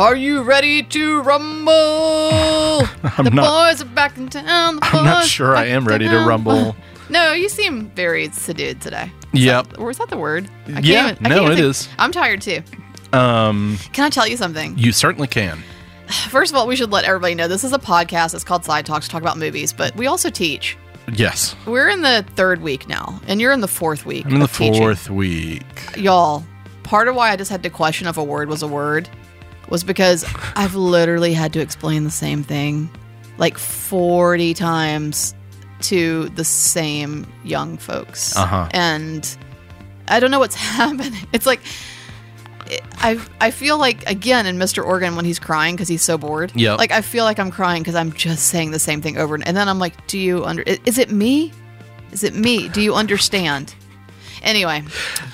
Are you ready to rumble? the not- boys are back in town. The I'm not boys sure I back am in ready to town. rumble. No, you seem very subdued today. Yep. Or is that the word? I can't Yeah, even- I no, can't even it think- is. I'm tired too. Um, Can I tell you something? you certainly can. First of all, we should let everybody know this is a podcast. It's called Side Talks, talk about movies, but we also teach. Yes. We're in the third week now, and you're in the fourth week. I'm in the of teaching. fourth week. Y'all, part of why I just had to question if a word was a word was because I've literally had to explain the same thing like 40 times to the same young folks. Uh-huh. And I don't know what's happening. It's like I I feel like again in Mr. Organ when he's crying because he's so bored. Yep. Like I feel like I'm crying because I'm just saying the same thing over and, and then I'm like, do you under? Is it me? Is it me? Do you understand? Anyway,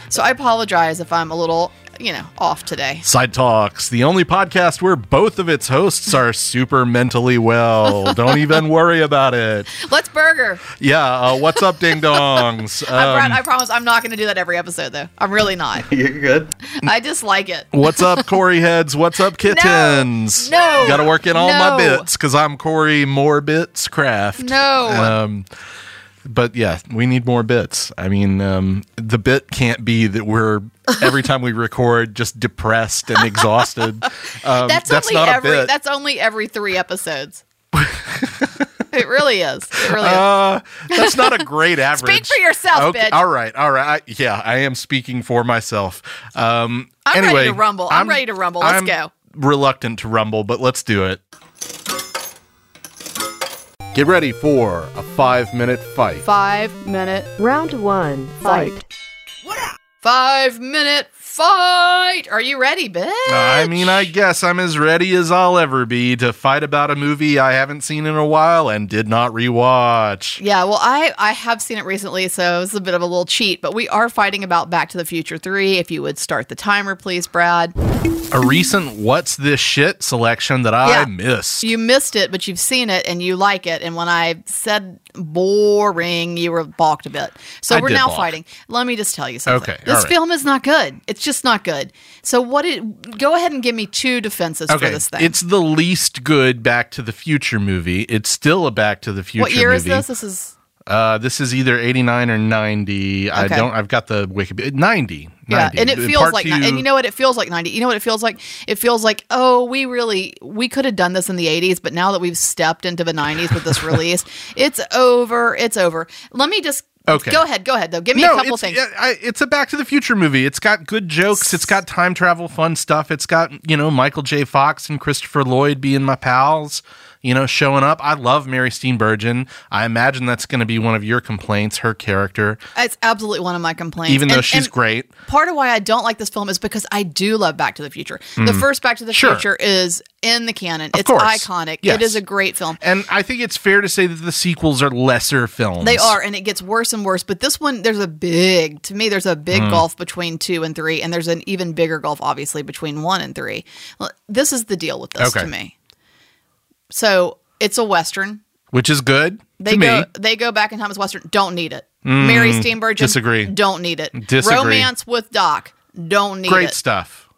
so I apologize if I'm a little, you know, off today. Side Talks, the only podcast where both of its hosts are super mentally well. Don't even worry about it. Let's burger. Yeah. Uh, what's up, ding dongs? I, Brad, Um, I promise I'm not going to do that every episode though. I'm really not. You're good. I dislike it. What's up, Corey heads? What's up, kittens? No. Got to work in all my bits because I'm Corey More Bits Craft. No. Um, but yeah, we need more bits. I mean, um, the bit can't be that we're every time we record just depressed and exhausted. Um, That's, that's only not a every. bit. That's only every three episodes. it really is. It really is. Uh, that's not a great average. Speak for yourself, bitch. All right, all right. I, yeah, I am speaking for myself. Um, I'm ready to rumble. I'm ready to rumble. Let's I'm go. Reluctant to rumble, but let's do it. Get ready for a five-minute fight. Five minute. Round one, fight. Five minute fight. Are you ready, bitch? Uh, I mean, I guess I'm as ready as I'll ever be to fight about a movie I haven't seen in a while and did not rewatch. Yeah, well, I I have seen it recently, so it's a bit of a little cheat. But we are fighting about Back to the Future Three. If you would start the timer, please, Brad. A recent "What's This Shit" selection that I Yeah. missed. You missed it, but you've seen it and you like it. And when I said boring, you were balked a bit. So I we're now balk. fighting. Let me just tell you something. Okay, this right. film is not good. It's just not good. So what? It go ahead and give me two defenses for this thing. it's the least good Back to the Future movie. It's still a Back to the Future what year movie. is this? This is Uh, this is either 89 or 90. I don't, I've got the Wikipedia. 90. Yeah, 90. and it Uh, feels part like, two- and you know what? It feels like ninety. You know what it feels like? It feels like, oh, we really, we could have done this in the eighties, but now that we've stepped into the nineties with this release, it's over. It's over. Let me just Okay. Go ahead, go ahead though. Give me no, a couple it's, things. yeah, I, it's a Back to the Future movie. It's got good jokes. It's got time travel fun stuff. It's got, you know, Michael J. Fox and Christopher Lloyd being my pals, you know, showing up. I love Mary Steenburgen. I imagine that's going to be one of your complaints, her character, It's absolutely one of my complaints. even though And- she's and great. Part of why I don't like this film is because I do love Back to the Future. The first Back to the Mm. Sure. Future is in the canon. it's course. iconic. Yes. It is a great film. And I think it's fair to say that the sequels are lesser films. They are, and it gets worse and worse. But this one, there's a big, to me, there's a big Mm. gulf between two and three, and there's an even bigger gulf, obviously, between one and three. Well, This is the deal with this Okay. to me. So it's a western. Which is good They to go, me. Mm. they go back in time as western. Don't need it. Mary Steenburgen. disagree. Don't need it. Disagree. Romance with Doc. Don't need Great it. stuff.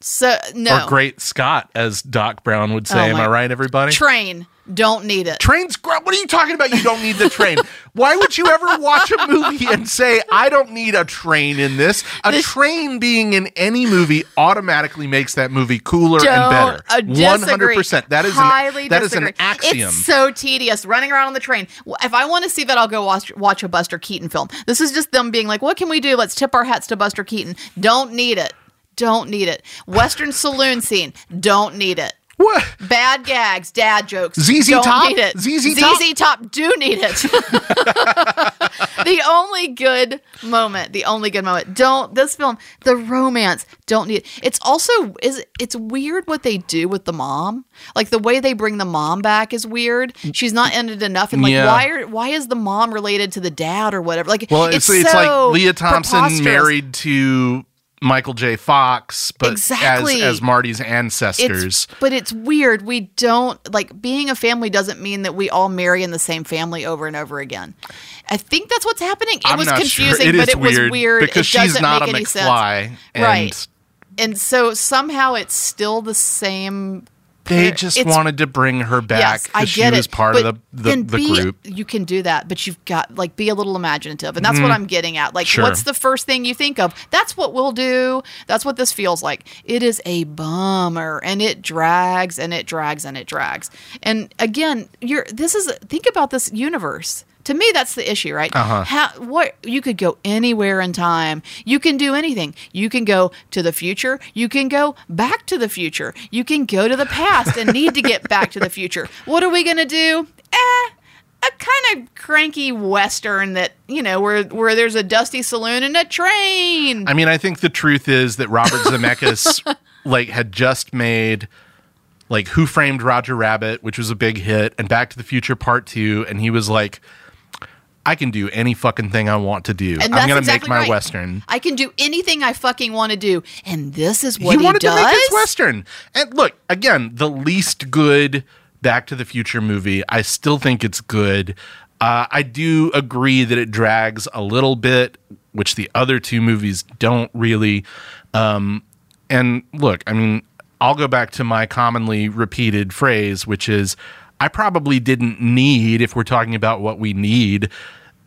So no. Or great Scott, as Doc Brown would say. Oh Am I right, everybody? Train. Don't need it. Trains, what are you talking about? You don't need the train. Why would you ever watch a movie and say, I don't need a train in this? A This- train being in any movie automatically makes that movie cooler Don't and better. uh, disagree. 100%. That is Highly an, that is disagree. an axiom. It's so tedious running around on the train. If I want to see that, I'll go watch, watch a Buster Keaton film. This is just them being like, "What can we do? Let's tip our hats to Buster Keaton." Don't need it. Don't need it. Western saloon scene. Don't need it. What? Bad gags, dad jokes. ZZ don't Top? need it. ZZ Top? ZZ Top do need it. the only good moment, the only good moment. Don't this film, the romance, don't need it. It's also is it's weird what they do with the mom. Like the way they bring the mom back is weird. She's not ended enough, and like Yeah. why are why is the mom related to the dad or whatever? Like Well, it's, it's, so like Lea Thompson married to Michael J. Fox, but Exactly. as, as Marty's It's, ancestors. but it's weird. We don't like being a family doesn't mean that we all marry in the same family over and over again. I think that's what's happening. It I'm was confusing, sure. It but it was weird because it she's doesn't not make a any McFly. sense. And right. and so somehow it's still the same. They just it's- wanted to bring her back Yes, I because she get was it. part of the, the, the be- group. You can do that, but you've got like be a little imaginative, and that's what I'm getting at. Like, Mm-hmm. Sure. what's the first thing you think of? That's what we'll do. That's what this feels like. It is a bummer, and it drags and it drags and it drags. And again, you're this is think about this universe. To me, that's the issue, right? Uh-huh. How, what you could go anywhere in time. You can do anything. You can go to the future. You can go back to the future. You can go to the past and need to get back to the future. What are we gonna do? Eh, a kind of cranky western that you know where where there's a dusty saloon and a train. I mean, I think the truth is that Robert Zemeckis like had just made like Who Framed Roger Rabbit, which was a big hit, and Back to the Future Part Two, and he was like, I can do any fucking thing I want to do. And I'm gonna exactly make my right. western. I can do anything I fucking want to do, and this is what he he, wanted does. to make his western. And look, again, the least good Back to the Future movie. I still think it's good. Uh, I do agree that it drags a little bit, which the other two movies don't really. Um, and look, I mean, I'll go back to my commonly repeated phrase, which is I probably didn't need, if we're talking about what we need,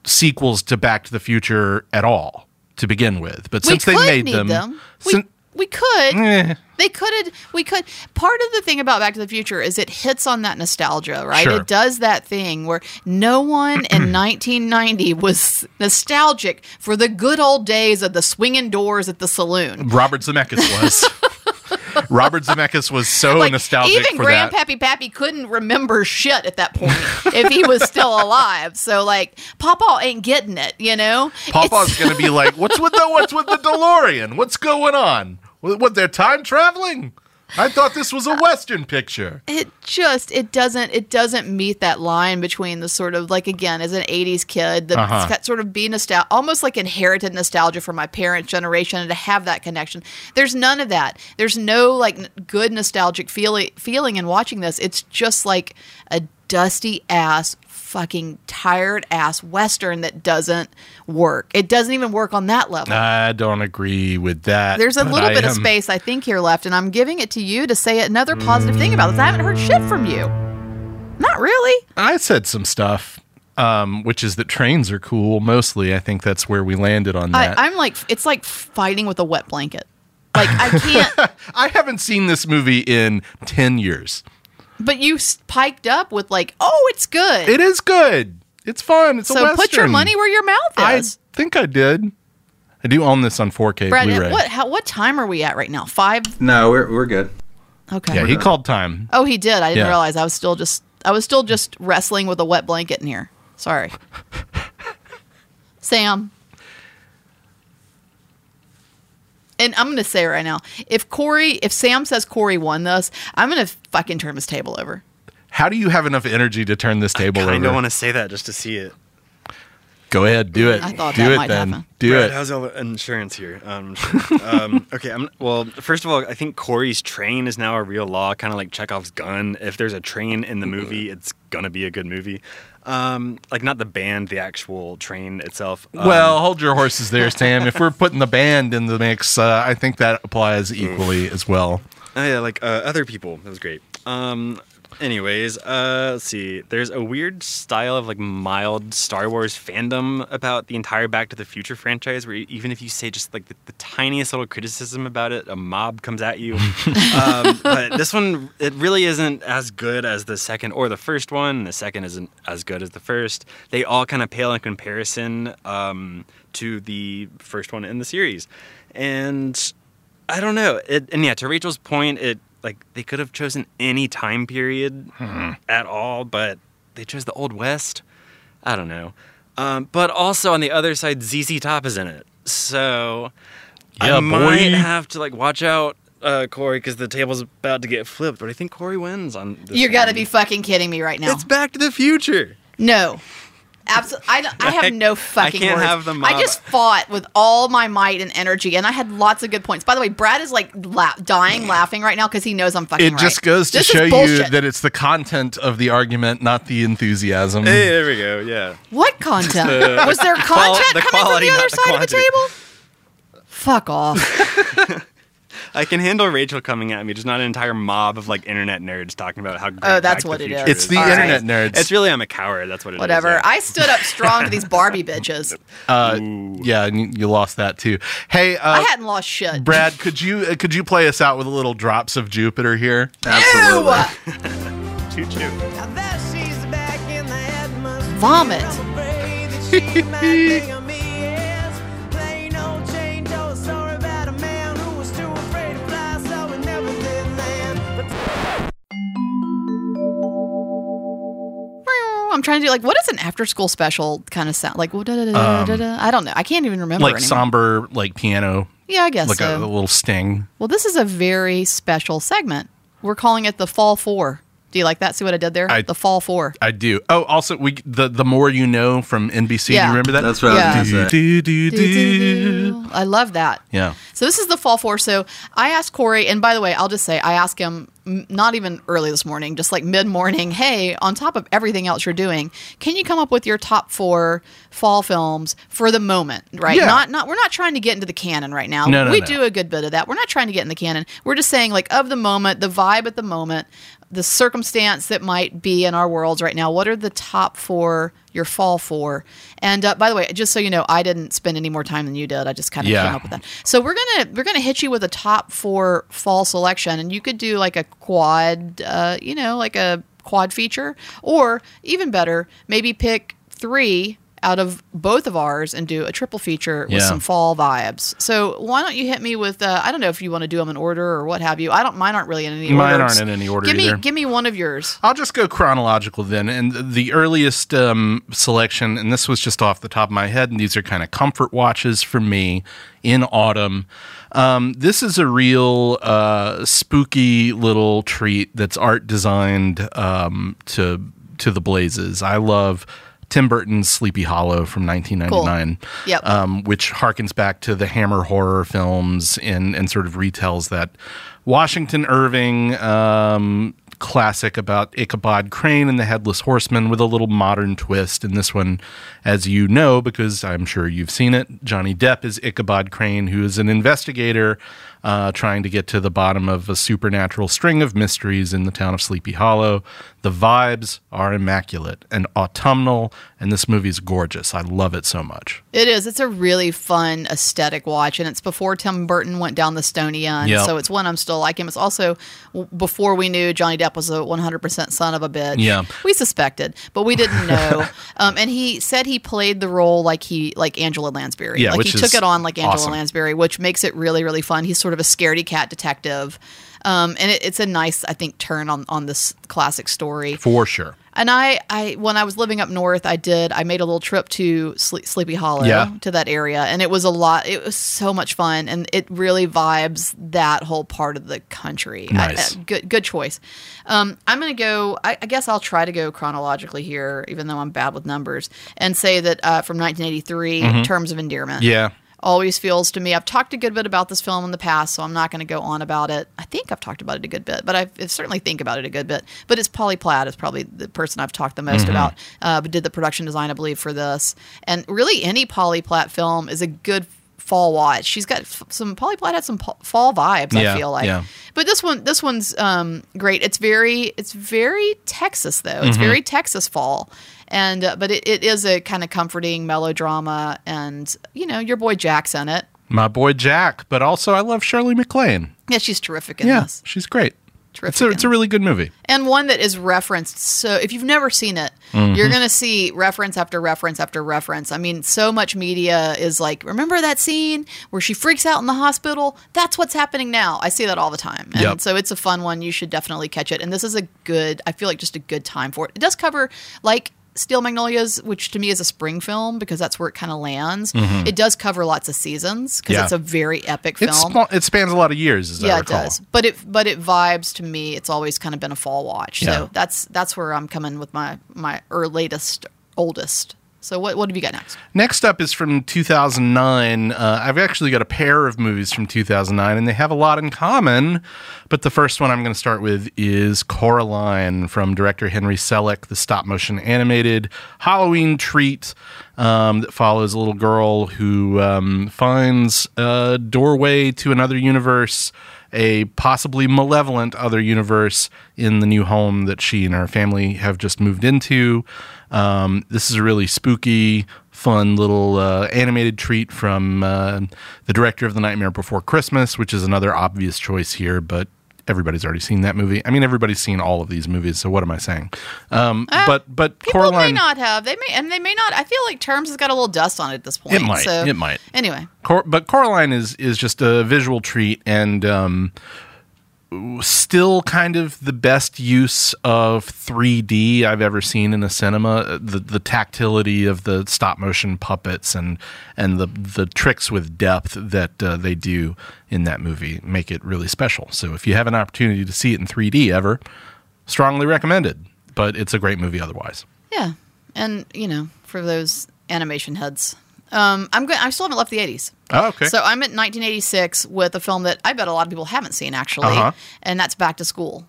sequels to Back to the Future at all to begin with. But We since they made them, them. We, sin- we could. Eh. They could have. We could. Part of the thing about Back to the Future is it hits on that nostalgia, right? Sure. It does that thing where no one in 1990 was nostalgic for the good old days of the swinging doors at the saloon. Robert Zemeckis was. Robert Zemeckis was so Like nostalgic even for that. Grandpappy Pappy couldn't remember shit at that point if he was still alive. So like, Papa ain't getting it, you know. Papa's It's- to be like, "What's with the what's with the DeLorean? What's going on? What, what they're time traveling? I thought this was a western picture." it just it doesn't it doesn't meet that line between the sort of like again as an 80s kid the Uh-huh. that sort of be nostalgia almost like inherited nostalgia from my parents generation and to have that connection there's none of that there's no like good nostalgic feeling feeling in watching this it's just like a dusty ass fucking tired ass western that doesn't work it doesn't even work on that level I don't agree with that. there's a little I bit of space, I think, here left, and I'm giving it to you to say another positive thing about this. I haven't heard shit from you. Not really. I said some stuff, um, which is that trains are cool. Mostly, I think that's where we landed on I, that. I'm like, it's like fighting with a wet blanket. Like I can't. I haven't seen this movie in ten years. But you piked up with like, oh, it's good. It is good. It's fun. It's a so western. put your money where your mouth is. I think I did. I do own this on 4K Brad, Blu-ray. what how, what time are we at right now? Five. No, we're we're good. Okay. Yeah, he called time. oh, he did. I didn't Yeah. realize. I was still just I was still just wrestling with a wet blanket in here. Sorry, Sam. And I'm gonna say right now, if Corey, if Sam says Corey won this, I'm gonna fucking turn this table over. How do you have enough energy to turn this table over? I don't want to say that just to see it. Go ahead, do it. I thought do that it might then. happen. Do Brad, it. How's all the insurance here? Um, um, okay. I'm, well, first of all, I think Corey's train is now a real law, kind of like Chekhov's gun. If there's a train in the movie, it's gonna be a good movie. Um, like not the band, the actual train itself. Um, well, hold your horses there, Sam. if we're putting the band in the mix, uh, I think that applies equally as well. Oh yeah, like uh, other people. That was great. Um, anyways, uh, let's see. There's a weird style of like mild Star Wars fandom about the entire Back to the Future franchise, where even if you say just like the, the tiniest little criticism about it, a mob comes at you. um, but this one, it really isn't as good as the second or the first one. The second isn't as good as the first. They all kind of pale in comparison um, to the first one in the series, and I don't know. It, and yeah, to Rachel's point, it like they could have chosen any time period at all, but they chose the Old West. I don't know. Um, but also on the other side, ZZ Top is in it, so Yeah, I might have to like watch out, uh, Corey, because the table's about to get flipped. But I think Corey wins on. This You got to be fucking kidding me right now. It's Back to the Future. No. Absolutely. I, don't- I have I- no I fucking can't words. have the I just fought with all my might and energy, and I had lots of good points. By the way, Brad is like la- dying laughing right now because he knows I'm fucking It just goes to This show you that it's the content of the argument, not the enthusiasm. Hey, there we go. Yeah. What content? Was there content the coming quality, from the other not the side of the table? Fuck off. I can handle Rachel coming at me, just not an entire mob of like internet nerds talking about how. Great Oh, that's Back what the it is. It's the All right. internet nerds. It's really I'm a coward. That's what it is. Whatever. yeah. I stood up strong to these Barbie bitches. uh, yeah, and you, you lost that too. Hey, uh, I hadn't lost shit. Brad, could you uh, could you play us out with a little drops of Jupiter here? Ew! Choo choo. Vomit. I'm trying to do like what is an after school special kind of sound like? da, da, da, da, da, da. I don't know. I can't even remember like anymore. somber, like piano, yeah, I guess like so. a, a little sting. Well, this is a very special segment. We're calling it the Fall Four. Do you like that? See what I did there? I- the Fall Four. I do. Oh, also, we the the more you know from NBC. Do Yeah. you remember that? That's what Yeah. I was going to say. Do, do, do, do. I love that. Yeah. So this is the fall four. So I asked Corey, and by the way, I'll just say I asked him not even early this morning, just like mid morning. Hey, on top of everything else you're doing, can you come up with your top four fall films for the moment? Right? Yeah. Not not we're not trying to get into the canon right now. No, no, we no. do a good bit of that. We're not trying to get in the canon. We're just saying like of the moment, the vibe at the moment. The circumstance that might be in our worlds right now. What are the top four your fall four? And uh, by the way, just so you know, I didn't spend any more time than you did. I just kind of Yeah. came up with that. So we're gonna we're gonna hit you with a top four fall selection, and you could do like a quad, uh, you know, like a quad feature, or even better, maybe pick three out of both of ours and do a triple feature with Yeah. some fall vibes. So why don't you hit me with? Uh, I don't know if you want to do them in order or what have you. I don't. Mine aren't really in any Mine order. aren't in any order Give me either. give me one of yours. I'll just go chronological then. And the earliest um, selection, and this was just off the top of my head, and these are kind of comfort watches for me in autumn. Um, this is a real uh, spooky little treat that's art designed um, to to the blazes. I love Tim Burton's Sleepy Hollow from 1999, Yep. um, which harkens back to the Hammer horror films and and sort of retells that Washington Irving um, classic about Ichabod Crane and the Headless Horseman with a little modern twist. And this one, as you know, because I'm sure you've seen it, Johnny Depp is Ichabod Crane, who is an investigator uh, trying to get to the bottom of a supernatural string of mysteries in the town of Sleepy Hollow. The vibes are immaculate and autumnal, and this movie is gorgeous. I love it so much. It is. It's a really fun aesthetic watch, and it's before Tim Burton went down the Stony end. Yep. So it's one I'm still liking. It's also before we knew Johnny Depp was a 100% son of a bitch. Yeah. we suspected, but we didn't know. um, and he said he played the role like he like Angela Lansbury. Yeah, like he took it on like Angela awesome. Lansbury, which makes it really really fun. He's sort of a scaredy cat detective. Um, and it, it's a nice, I think, turn on, on this classic story. For sure. And I, I, when I was living up north, I did. I made a little trip to Sle- Sleepy Hollow, Yeah. to that area, and it was a lot. It was so much fun, and it really vibes that whole part of the country. I- Nice. uh, good, good choice. Um, I'm gonna go. I, I guess I'll try to go chronologically here, even though I'm bad with numbers, and say that uh, from 1983, Terms of Endearment Mm-hmm. Yeah. Always feels to me. I've talked a good bit about this film in the past, so I'm not going to go on about it. I think I've talked about it a good bit, but I certainly think about it a good bit. But it's Polly Platt is probably the person I've talked the most about. Uh, but did the production design, I believe, for this, and really any Polly Platt film is a good fall watch. She's got f- some Polly Platt had some fall vibes. Yeah, I feel like, yeah. but this one this one's um, great. It's very it's very Texas though. It's very Texas fall. And uh, but it, it is a kind of comforting melodrama, and you know your boy Jack's in it. My boy Jack, but also I love Shirley MacLaine. Yeah, she's terrific in Yeah, this. she's great. Terrific. It's a, it's a really good movie. and one that is referenced. So if you've never seen it, Mm-hmm. you're going to see reference after reference after reference. I mean, so much media is like, remember that scene where she freaks out in the hospital? That's what's happening now. I see that all the time. And Yep. so it's a fun one. You should definitely catch it. And this is a good, I feel like just a good time for it. It does cover like Steel Magnolias, which to me is a spring film because that's where it kind of lands. It does cover lots of seasons because Mm-hmm. Yeah. it's a very epic film. spa- it spans a lot of years, yeah, it does. But it but it vibes to me. It's always kind of been a fall watch. Yeah. So that's that's where I'm coming with my my or latest oldest. So what what have you got next? Next up is from 2009. Uh, I've actually got a pair of movies from 2009, and they have a lot in common. But the first one I'm going to start with is Coraline from director Henry Selick, the stop motion animated Halloween treat um, that follows a little girl who um, finds a doorway to another universe a possibly malevolent other universe in the new home that she and her family have just moved into. Um, this is a really spooky, fun little uh, animated treat from uh, the director of The Nightmare Before Christmas, which is another obvious choice here, but everybody's already seen that movie. I mean, everybody's seen all of these movies, so what am I saying? Um, but but Uh, People may not have. They may, and they may not. I feel like Terms has got a little dust on it at this point. It might, So, it might. Anyway, Cor- but Coraline is is just a visual treat and um, still kind of the best use of 3D I've ever seen in a cinema. The the tactility of the stop motion puppets and and the the tricks with depth that uh, they do in that movie make it really special. So if you have an opportunity to see it in 3D ever, strongly recommended. But it's a great movie otherwise. yeah, and you know, for those animation heads, um, I'm going. I still haven't left the '80s. Oh, okay. So I'm at 1986 with a film that I bet a lot of people haven't seen actually, Uh-huh. and that's Back to School.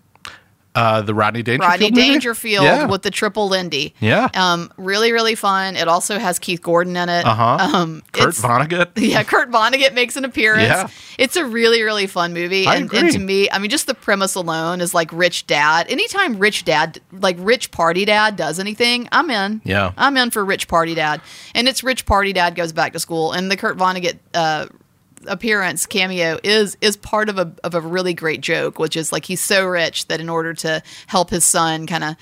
Uh, the Rodney Dangerfield. Rodney movie? Dangerfield Yeah. with the triple Lindy. Yeah. Um, really, really fun. It also has Keith Gordon in it. Uh-huh. Um, Kurt Vonnegut. Yeah, Kurt Vonnegut makes an appearance. Yeah. It's a really, really fun movie. I and, and to me, I mean, just the premise alone is like rich dad. Anytime rich dad, like rich party dad does anything, I'm in. Yeah. I'm in for rich party dad. And it's rich party dad goes back to school. And the Kurt Vonnegut uh, appearance cameo is is part of a of a really great joke, which is like he's so rich that in order to help his son, kind of,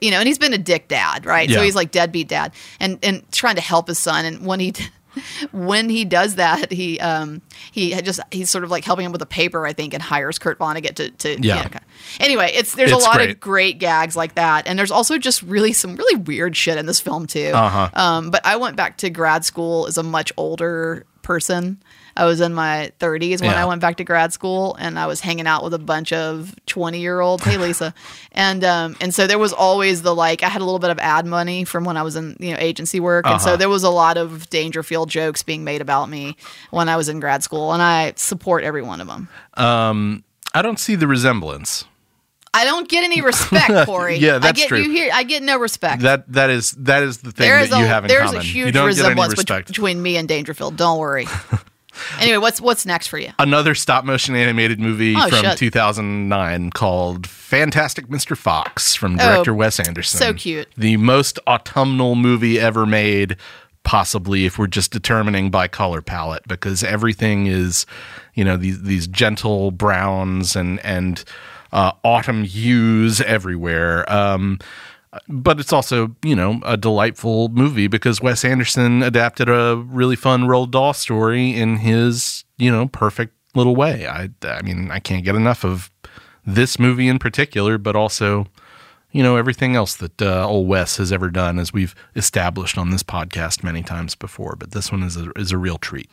you know, and he's been a dick dad, right? So he's like deadbeat dad, and and trying to help his son. And when he when he does that, he um he just he's sort of like helping him with a paper, I think, and hires Kurt Vonnegut to to you Yeah. know, kind of- Anyway, it's there's It's a lot great. of great gags like that, and there's also just really some really weird shit in this film too. Uh-huh. Um, but I went back to grad school as a much older person. I was in my 30s when Yeah. I went back to grad school, and I was hanging out with a bunch of 20 year olds. Hey, Lisa, and um, and so there was always the like. I had a little bit of ad money from when I was in you know agency work, and so Uh-huh. there was a lot of Dangerfield jokes being made about me when I was in grad school, and I support every one of them. Um, I don't see the resemblance. I don't get any respect, Corey. Yeah, I that's get true. you here. I get no respect. That that is that is the thing There that is you have in there's common. a you huge don't resemblance get any respect. between me and Dangerfield. Don't worry. anyway, what's what's next for you? Another stop motion animated movie Oh, from shit. 2009 called Fantastic Mr. Fox from director Wes Anderson. Oh, so cute. The most autumnal movie ever made, possibly if we're just determining by color palette, because everything is, you know, these these gentle browns and and uh, autumn hues everywhere. Um, but it's also you know a delightful movie because Wes Anderson adapted a really fun Roald Dahl story in his you know perfect little way. I I mean I can't get enough of this movie in particular, but also you know everything else that uh, old Wes has ever done, as we've established on this podcast many times before. But this one is a is a real treat.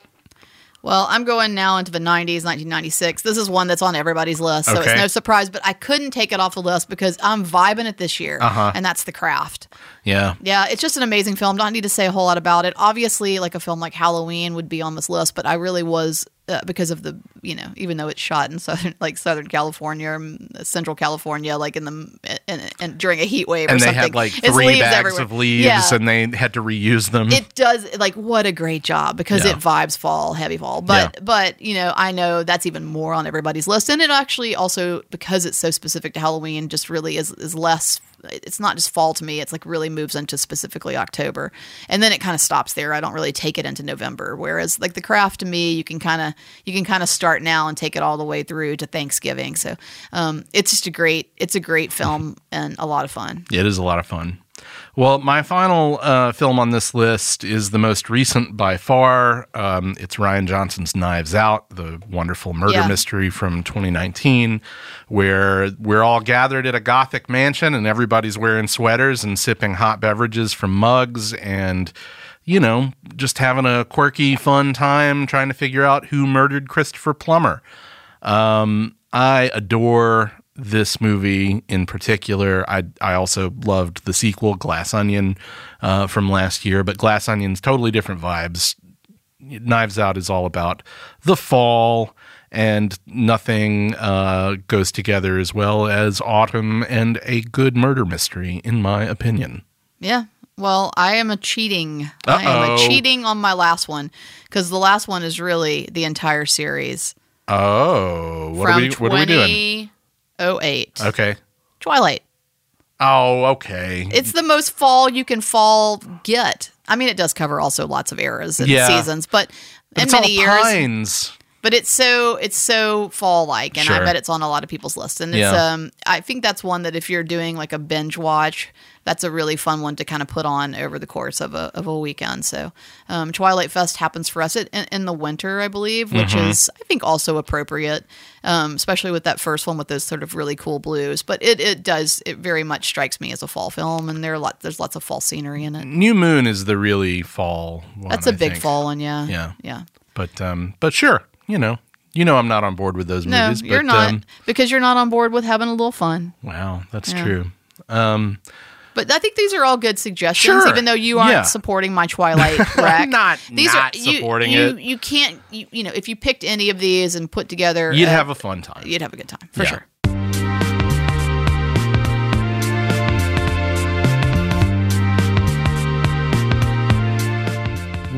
Well, I'm going now into the 90s, 1996. This is one that's on everybody's list, so Okay. it's no surprise. But I couldn't take it off the list because I'm vibing it this year, Uh-huh. and that's The Craft. Yeah, Yeah, it's just an amazing film. Don't need to say a whole lot about it. Obviously, like a film like Halloween would be on this list, but I really was uh, because of the you know even though it's shot in southern like Southern California, um, Central California, like in the and, and during a heat wave or and they something. had like It's three leaves bags everywhere. of leaves, Yeah. and they had to reuse them. it does like what a great job because Yeah. it vibes fall heavy fall but Yeah. but you know i know that's even more on everybody's list and it actually also because it's so specific to halloween just really is is less it's not just fall to me it's like really moves into specifically october. And then it kind of stops there. I don't really take it into november. Whereas like the craft to me you can kind of you can kind of start now and take it all the way through to thanksgiving. So um it's just a great it's a great film and a lot of fun. It is a lot of fun. Well, my final uh, film on this list is the most recent by far. Um, it's Rian Johnson's Knives Out, the wonderful murder Yeah. mystery from 2019, where we're all gathered at a gothic mansion and everybody's wearing sweaters and sipping hot beverages from mugs and, you know, just having a quirky, fun time trying to figure out who murdered Christopher Plummer. Um, I adore this movie in particular. I I also loved the sequel, Glass Onion, uh, from last year. But Glass Onion's totally different vibes. Knives Out is all about the fall, and nothing uh, goes together as well as autumn and a good murder mystery, in my opinion. Yeah. Well, I am a cheating. I am a cheating on my last one because the last one is really the entire series Oh, what from are we? What are we doing? 2008. Okay. Twilight. Oh, okay. It's the most fall you can fall get. I mean, it does cover also lots of eras and Yeah. seasons, but, in it's many all years. pines. But it's so it's so fall like, and I bet it's on a lot of people's lists. And it's Yeah. um, I think that's one that if you're doing like a binge watch, that's a really fun one to kind of put on over the course of a of a weekend. So, um, Twilight Fest happens for us in, in the winter, I believe, which Mm-hmm. is I think also appropriate, um, especially with that first one with those sort of really cool blues. But it it does it very much strikes me as a fall film, and there are lot there's lots of fall scenery in it. New Moon is the really fall one. That's a I big think. fall one, yeah, Yeah. yeah. But um, but sure, you know, you know, I'm not on board with those No, movies. you're but, not Um, because you're not on board with having a little fun. wow, that's Yeah. true. Um, But I think these are all good suggestions, Sure. even though you aren't Yeah. supporting my Twilight wreck. not these not are, you, supporting you, it. You can't, you, you know, if you picked any of these and put together, You'd uh, have a fun time. you'd have a good time for Yeah. sure.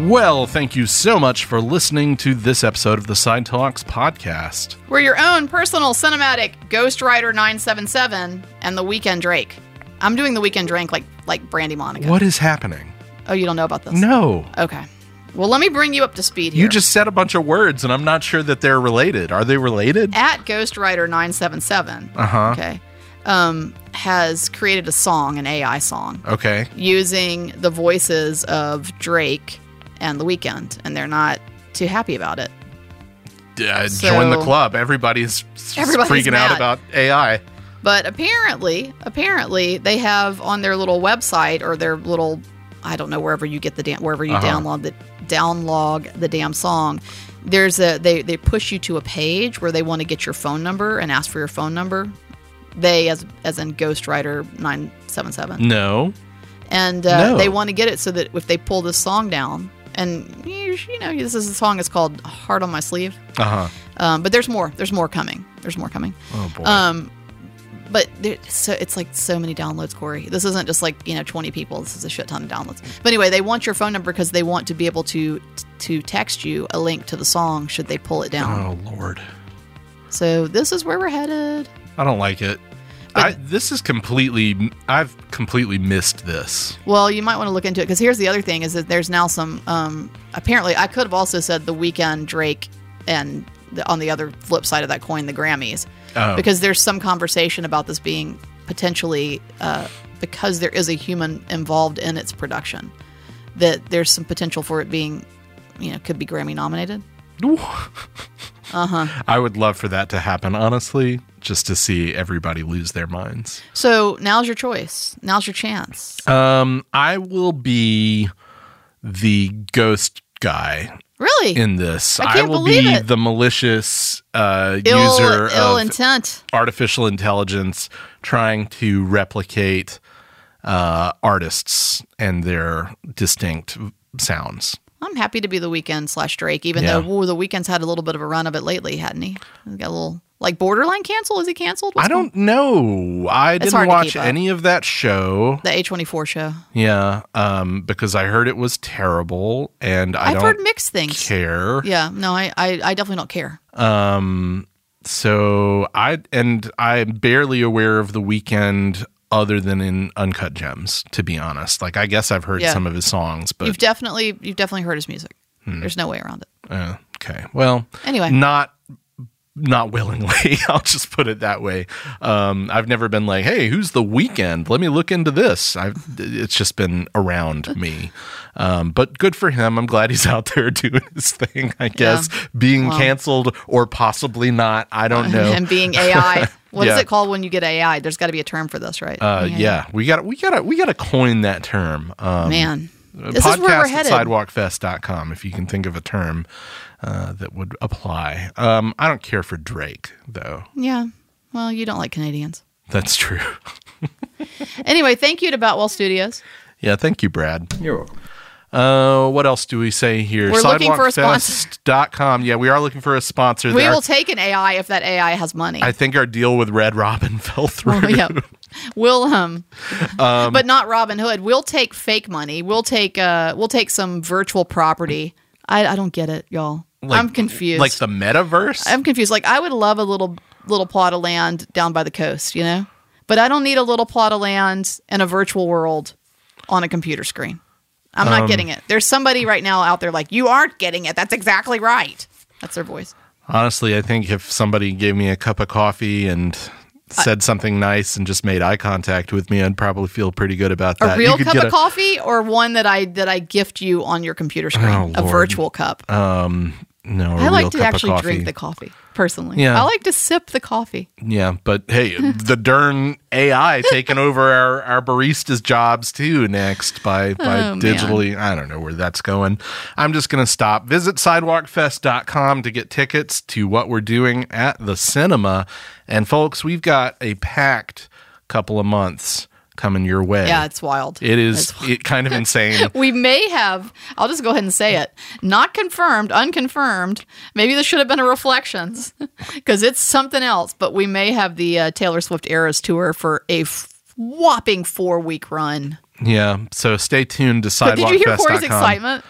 Well, thank you so much for listening to this episode of the Side Talks podcast. We're your own personal cinematic Ghost Rider 977 and the Weekend Drake. I'm doing the Weekend drink like like Brandy Monica. What is happening? Oh, you don't know about this? No. Okay. Well, let me bring you up to speed here. You just said a bunch of words, and I'm not sure that they're related. Are they related? at Ghostwriter977. Uh huh. Okay. Um, has created a song, an AI song. Okay. using the voices of Drake and The Weeknd, and they're not too happy about it. Uh, So- join the club. Everybody's, Everybody's freaking out about AI. But apparently, apparently, they have on their little website or their little, I don't know, wherever you get the damn, wherever you Uh-huh. download the downlog the damn song. There's a they they push you to a page where they want to get your phone number and ask for your phone number. They as as in Ghost Rider nine seven seven. No. and uh, No. they want to get it so that if they pull this song down, and you, you know, this is a song is called "Heart on My Sleeve," Uh huh. um, but there's more. There's more coming. There's more coming. Oh boy. Um, but there, so it's like so many downloads, Corey. This isn't just like you know 20 people. This is a shit ton of downloads. But anyway, they want your phone number because they want to be able to to text you a link to the song should they pull it down. oh lord. So this is where we're headed. I don't like it. I, this is completely. I've completely missed this. Well, you might want to look into it because here's the other thing: is that there's now some. Um, apparently, I could have also said the weekend Drake, and the, on the other flip side of that coin, the Grammys, Oh. because there's some conversation about this being potentially uh, because there is a human involved in its production, that there's some potential for it being, you know, could be Grammy nominated. uh-huh. I would love for that to happen. Honestly, just to see everybody lose their minds. So now's your choice. Now's your chance. Um, I will be the ghost guy really, in this. I can't will be it. the malicious uh, ill, user ill of intent. artificial intelligence trying to replicate uh, artists and their distinct sounds. I'm happy to be the Weeknd slash Drake, even Yeah. though ooh, the Weeknd's had a little bit of a run of it lately, hadn't he? He's got a little like borderline cancel. Is he canceled? What's I don't know. I didn't hard to watch keep up. any of that show. the A24 show. Yeah, um, because I heard it was terrible, and I I've don't heard mixed things. care. Yeah, no, I, I, I definitely don't care. Um, so I and I'm barely aware of the Weeknd other than in Uncut Gems, to be honest. Like I guess I've heard Yeah. some of his songs, but You've definitely, you've definitely heard his music. Hmm. There's no way around it. uh, okay. Well, Anyway. not not willingly. I'll just put it that way. Um, I've never been like, "Hey, who's the Weeknd? Let me look into this." I've it's just been around me. Um, but good for him. I'm glad he's out there doing his thing. I guess being Well. canceled or possibly not. I don't know. and being AI. What is Yeah. it called when you get AI? There's got to be a term for this, right? Uh, yeah, we got we got to we got to coin that term. Um, Man, this is where we're podcast at headed. sidewalkfest.com if you can think of a term uh, that would apply. Um, I don't care for Drake though. Yeah. Well, you don't like Canadians. That's true. Anyway, thank you to Boutwell Studios. yeah, thank you, Brad. You're welcome. Uh, what else do we say here? We're looking for a sponsor. Sidewalkfest.com. Yeah, we are looking for a sponsor. We Our- will take an AI if that AI has money. I think our deal with Red Robin fell through. Oh, yeah. We'll um, but not Robin Hood. We'll take fake money. We'll take uh we'll take some virtual property. I, I don't get it, y'all. Like, I'm confused. Like the metaverse? I'm confused. Like I would love a little little plot of land down by the coast, you know, but I don't need a little plot of land in a virtual world on a computer screen. I'm Um, not getting it. There's somebody right now out there like you aren't getting it. That's exactly right. That's their voice. Honestly, I think if somebody gave me a cup of coffee and said something nice and just made eye contact with me, I'd probably feel pretty good about A that. You real cup of a- coffee or one that I that I gift you on your computer screen, Oh, a Lord. virtual cup. No, I like to actually drink the coffee personally. Yeah. I like to sip the coffee. Yeah, but hey, the darn AI taking over our, our baristas' jobs too next by oh, by Oh, man. digitally. I don't know where that's going. I'm just going to stop. Visit sidewalkfest.com to get tickets to what we're doing at the cinema. And folks, we've got a packed couple of months coming your way. Yeah, it's wild. it is It's it kind of insane. We may have, I'll just go ahead and say it, not confirmed, unconfirmed. Maybe this should have been a reflections because it's something else, but we may have the uh, Taylor Swift Eras Tour for a f- whopping four week run. yeah, so stay tuned to But did you hear Corey's sidewalkfest.com. excitement?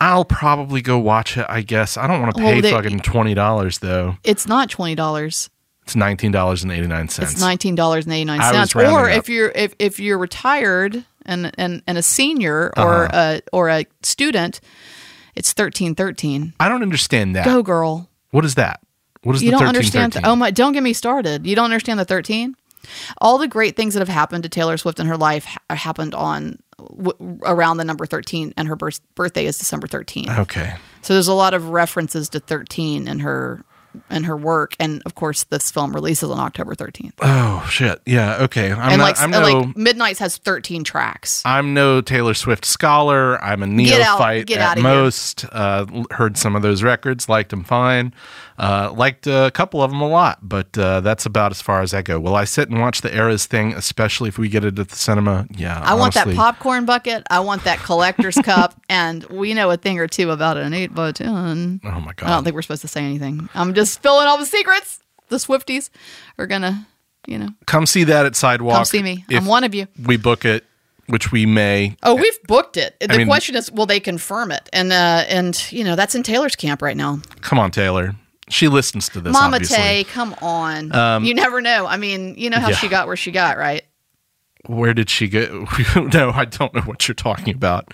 I'll probably go watch it, I guess. I don't want to pay Well, they- fucking $20 though. It's not $20. It's nineteen dollars and eighty nine cents. It's nineteen dollars eighty nine cents. Or if up. you're if, if you're retired and, and, and a senior or Uh-huh. a or a student, it's thirteen thirteen. I don't understand that. Go girl. What is that? What is you the don't thirteen understand. thirteen? oh my! Don't get me started. You don't understand the thirteen. All the great things that have happened to Taylor Swift in her life ha- happened on w- around the number thirteen, and her birth- birthday is December thirteen. okay. So there's a lot of references to thirteen in her in her work, and of course, this film releases on October thirteenth. Oh shit. Yeah. Okay. I'm And not. like, I'm and, no. like Midnight's has thirteen tracks. I'm no Taylor Swift scholar. I'm a Get out- get at most. Uh, heard some of those records, liked them fine. Uh, liked a couple of them a lot, but uh, that's about as far as I go. Will I sit and watch the Eras thing, especially if we get it at the cinema? Yeah. I want that popcorn bucket. I want that collector's cup, and we know a thing or two about an eight by ten. Oh my god. I don't think we're supposed to say anything. I'm just spilling all the secrets. The Swifties are gonna, you know, Come see that at Sidewalk. come see me. I'm one of you. we book it, which we may. Oh, we've booked it. The mean- question is, will they confirm it? And uh, and you know, that's in Taylor's camp right now. Come on, Taylor. She listens to this. Mama obviously. Tay, come on. you never know. I mean, you know how yeah. she got where she got, right? Where did she go? no, I don't know what you're talking about.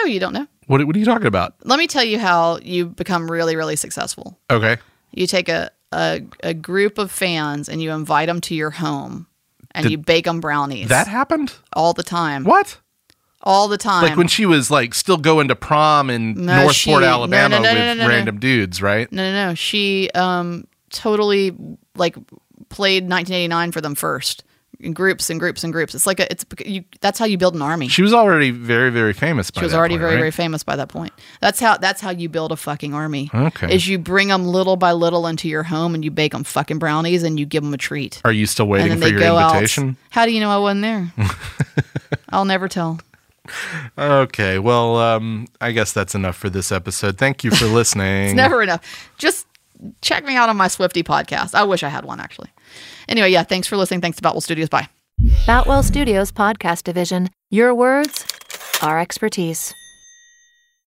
Oh, you don't know. What, what are you talking about? Let me tell you how you become really, really successful. Okay. You take a, a, a group of fans and you invite them to your home and Did- you bake them brownies That happened? all the time. What? All the time. Like when she was like still going to prom in No, Northport, she- no, no, Alabama no, no, with no, no. random dudes, right? no, no, no. She um, totally like played 1989 for them first groups and groups and groups. It's like a, it's you, that's how you build an army. She, She was already very, very famous by was that already point, very, right? very famous by that point. That's how that's how you build a fucking army. Okay. Is you bring them little by little into your home and you bake them fucking brownies and you give them a treat. Are you still waiting for your invitation? out. How do you know I wasn't there? I'll never tell. Okay. Well, um, I guess that's enough for this episode. Thank you for listening. It's never enough. Just check me out on my Swifty podcast. I wish I had one actually. Anyway, yeah, thanks for listening. Thanks to Boutwell Studios. Bye. Boutwell Studios Podcast Division. Your words, our expertise.